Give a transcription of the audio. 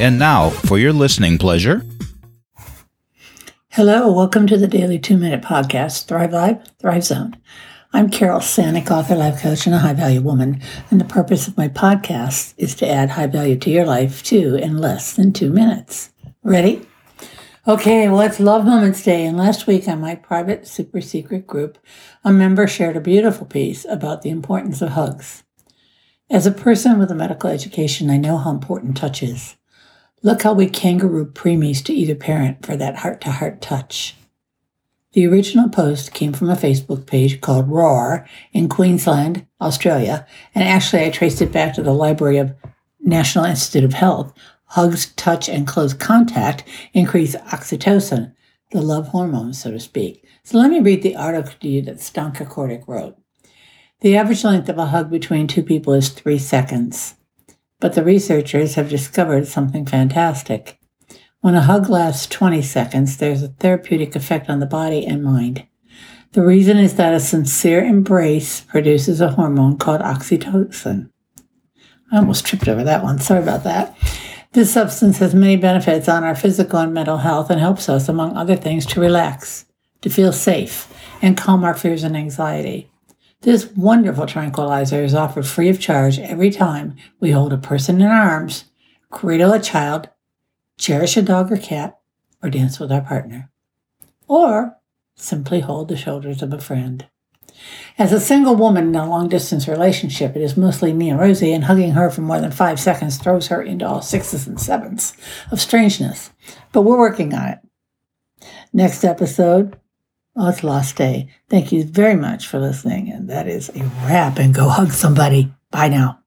And now, for your listening pleasure. Hello, welcome to the Daily Two Minute Podcast, Thrive Live, Thrive Zone. I'm Carol Sanick, author, life coach, and a high value woman. And the purpose of my podcast is to add high value to your life too in less than two minutes. Ready? Okay, well, it's Love Moments Day, and last week on my private super secret group, a member shared a beautiful piece about the importance of hugs. As a person with a medical education, I know how important touch is. Look how we kangaroo preemies to either parent for that heart to heart touch. The original post came from a Facebook page called Roar in Queensland, Australia, and actually I traced it back to the Library of National Institute of Health, Hugs, touch, and close contact increase oxytocin, the love hormone, so to speak. So let me read the article to you that Stanka Kordic wrote. The average length of a hug between two people is three seconds. But the researchers have discovered something fantastic. When a hug lasts 20 seconds, there's a therapeutic effect on the body and mind. The reason is that a sincere embrace produces a hormone called oxytocin. I almost tripped over that one. Sorry about that. This substance has many benefits on our physical and mental health and helps us, among other things, to relax, to feel safe, and calm our fears and anxiety. This wonderful tranquilizer is offered free of charge every time we hold a person in our arms, cradle a child, cherish a dog or cat, or dance with our partner. Or simply hold the shoulders of a friend. As a single woman in a long distance relationship, it is mostly me and Rosie, and hugging her for more than five seconds throws her into all sixes and sevens of strangeness. But we're working on it. Next episode, oh, it's Lost Day. Thank you very much for listening. And that is a wrap. And go hug somebody. Bye now.